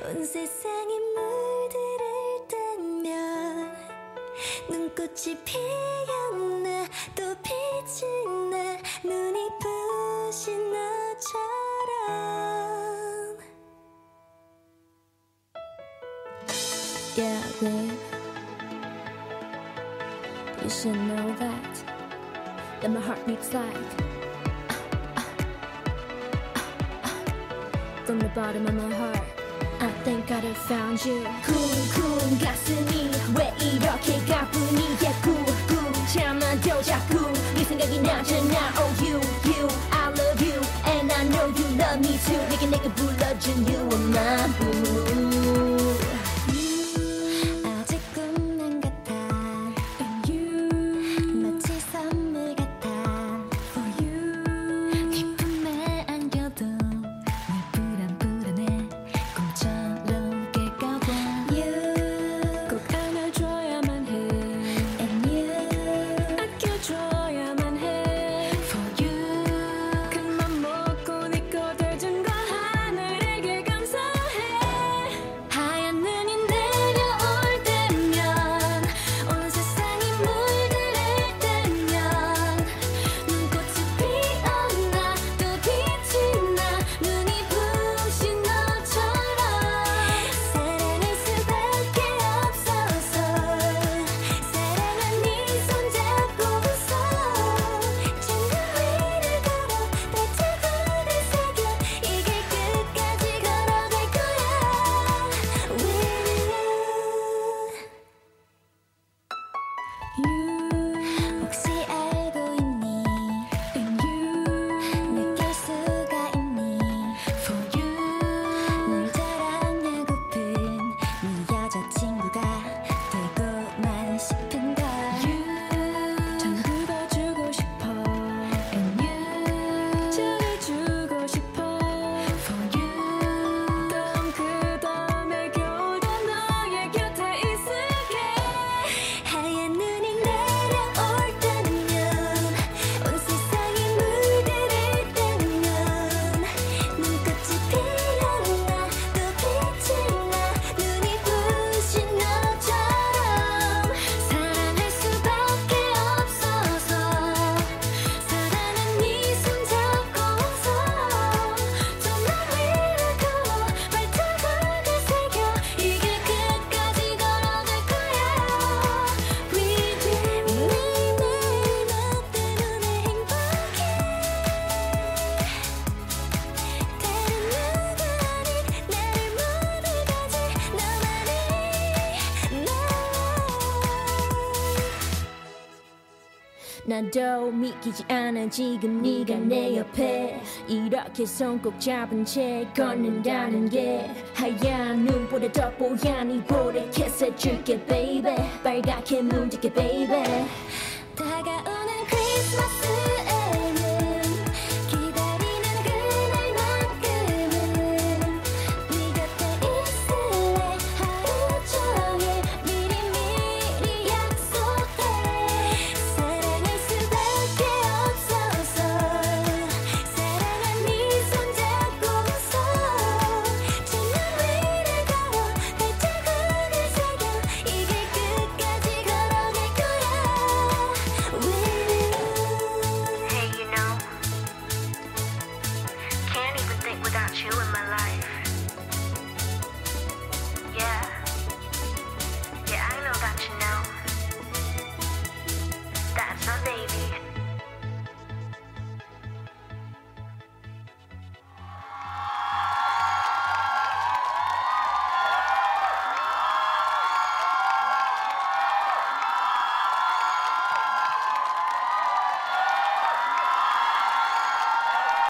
온 세상이 물들을 때면 눈꽃이 피었나 또 빛이 나 눈이 부신 너처럼 Yeah, babe You should know that That my heart beats like From the bottom of my heart I thank God I found you 쿵쿵 가슴이 왜 이렇게 가뿐히 야구구 참아도 자꾸 네 생각이 나잖아 Oh you you I love you and I know you love me too 내게 내게 불러준 you are my boo Chờ 나도 믿기지 않아. 지금 네가 내 옆에 이렇게 손꼭 잡은 채 걷는다는 게 하얀 눈보다 더 뽀얀 이보를 캐스해줄게 baby. 빨갛게 문질게 baby. 다가오는 크리스마스